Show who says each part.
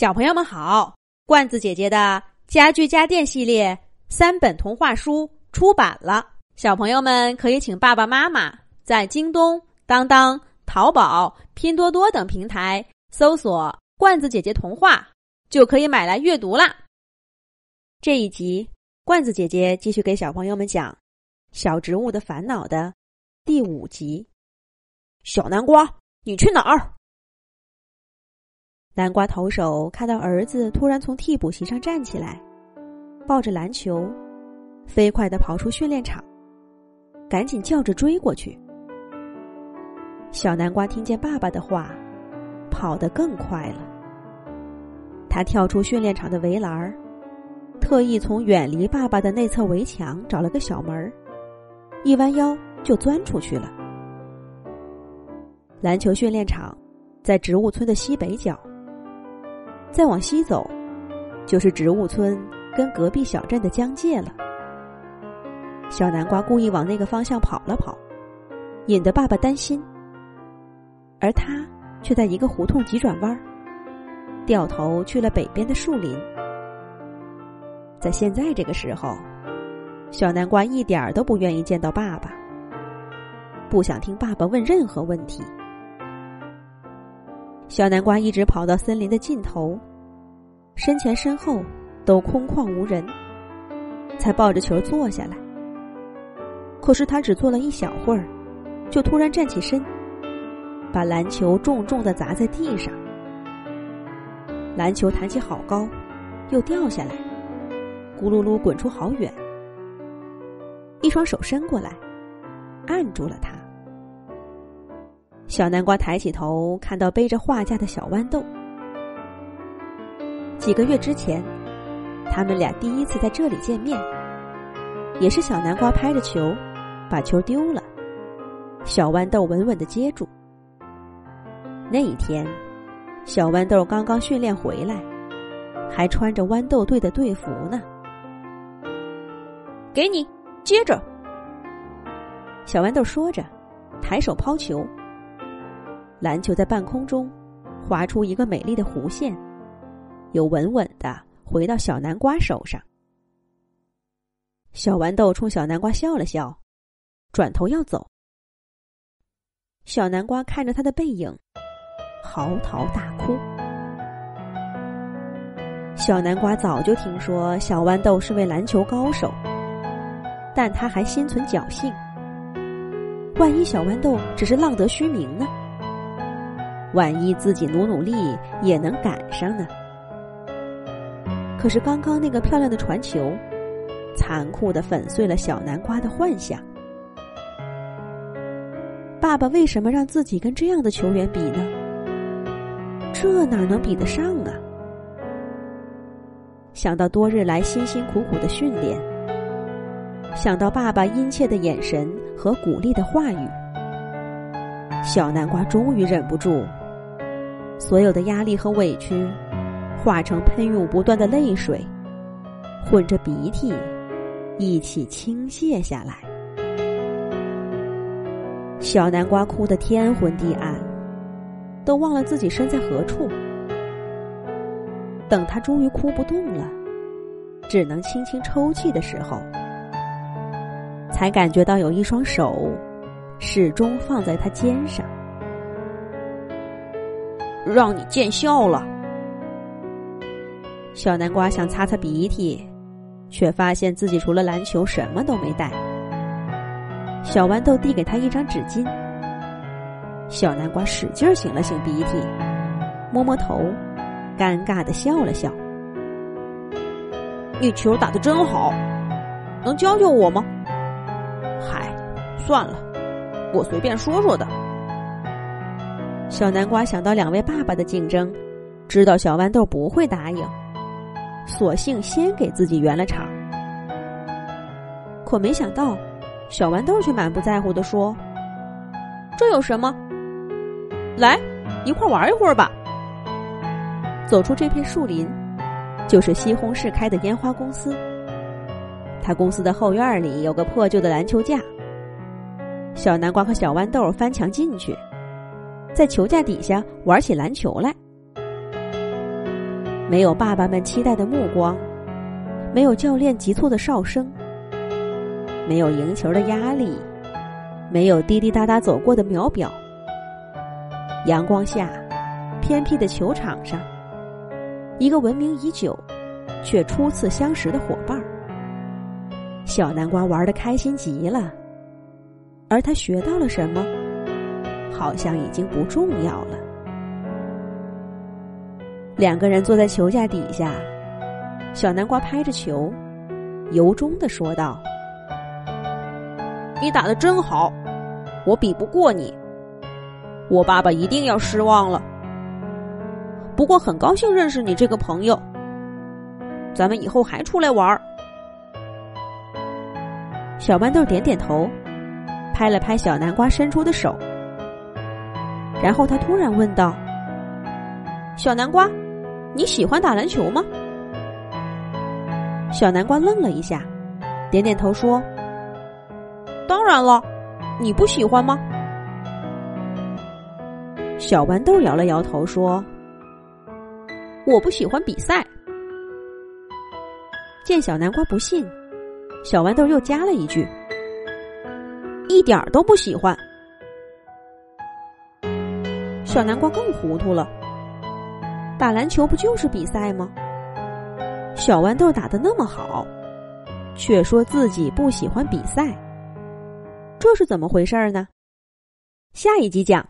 Speaker 1: 小朋友们好，罐子姐姐的家具家电系列三本童话书出版了，小朋友们可以请爸爸妈妈在京东、当当、淘宝、拼多多等平台搜索“罐子姐姐童话”，就可以买来阅读啦。这一集，罐子姐姐继续给小朋友们讲《小植物的烦恼》的第五集。
Speaker 2: 小南瓜，你去哪儿？
Speaker 1: 南瓜投手看到儿子突然从替补席上站起来，抱着篮球，飞快的跑出训练场，赶紧叫着追过去。小南瓜听见爸爸的话，跑得更快了。他跳出训练场的围栏，特意从远离爸爸的那侧围墙找了个小门儿一弯腰就钻出去了。篮球训练场在植物村的西北角。再往西走，就是植物村跟隔壁小镇的疆界了。小南瓜故意往那个方向跑了跑，引得爸爸担心。而他却在一个胡同急转弯，掉头去了北边的树林。在现在这个时候，小南瓜一点都不愿意见到爸爸，不想听爸爸问任何问题。小南瓜一直跑到森林的尽头，身前身后都空旷无人，才抱着球坐下来。可是他只坐了一小会儿，就突然站起身，把篮球重重的砸在地上。篮球弹起好高，又掉下来，咕噜噜滚出好远。一双手伸过来，按住了他。小南瓜抬起头，看到背着画架的小豌豆。几个月之前，他们俩第一次在这里见面，也是小南瓜拍着球，把球丢了，小豌豆稳稳的接住。那一天，小豌豆刚刚训练回来，还穿着豌豆队的队服呢。
Speaker 2: 给你，接着。
Speaker 1: 小豌豆说着，抬手抛球。篮球在半空中划出一个美丽的弧线，又稳稳的回到小南瓜手上。小豌豆冲小南瓜笑了笑，转头要走。小南瓜看着他的背影，嚎啕大哭。小南瓜早就听说小豌豆是位篮球高手，但他还心存侥幸，万一小豌豆只是浪得虚名呢？万一自己努努力也能赶上呢？可是刚刚那个漂亮的传球，残酷的粉碎了小南瓜的幻想。爸爸为什么让自己跟这样的球员比呢？这哪能比得上啊？想到多日来辛辛苦苦的训练，想到爸爸殷切的眼神和鼓励的话语，小南瓜终于忍不住。所有的压力和委屈，化成喷涌不断的泪水，混着鼻涕，一起倾泻下来。小南瓜哭得天昏地暗，都忘了自己身在何处。等他终于哭不动了，只能轻轻抽泣的时候，才感觉到有一双手，始终放在他肩上。
Speaker 2: 让你见笑了。
Speaker 1: 小南瓜想擦擦鼻涕，却发现自己除了篮球什么都没带。小豌豆递给他一张纸巾，小南瓜使劲擤了擤鼻涕，摸摸头，尴尬的笑了笑。
Speaker 2: 你球打的真好，能教教我吗？嗨，算了，我随便说说的。
Speaker 1: 小南瓜想到两位爸爸的竞争，知道小豌豆不会答应，索性先给自己圆了场。可没想到，小豌豆却满不在乎的说：“
Speaker 2: 这有什么？来，一块玩一会儿吧。”
Speaker 1: 走出这片树林，就是西红柿开的烟花公司。他公司的后院里有个破旧的篮球架，小南瓜和小豌豆翻墙进去。在球架底下玩起篮球来。没有爸爸们期待的目光，没有教练急促的哨声，没有赢球的压力，没有滴滴答答走过的秒表。阳光下，偏僻的球场上，一个闻名已久却初次相识的伙伴小南瓜玩的开心极了，而他学到了什么，好像已经不重要了。两个人坐在球架底下，小南瓜拍着球，由衷的说道：“
Speaker 2: 你打的真好，我比不过你。我爸爸一定要失望了。不过很高兴认识你这个朋友，咱们以后还出来玩。”
Speaker 1: 小豌豆点点头，拍了拍小南瓜伸出的手，然后他突然问道：“
Speaker 2: 小南瓜。”你喜欢打篮球吗？
Speaker 1: 小南瓜愣了一下，点点头说：“
Speaker 2: 当然了，你不喜欢吗？”
Speaker 1: 小豌豆摇了摇头说：“
Speaker 2: 我不喜欢比赛。”
Speaker 1: 见小南瓜不信，小豌豆又加了一句：“
Speaker 2: 一点都不喜欢。”
Speaker 1: 小南瓜更糊涂了。打篮球不就是比赛吗？小豌豆打得那么好，却说自己不喜欢比赛，这是怎么回事呢？下一集讲。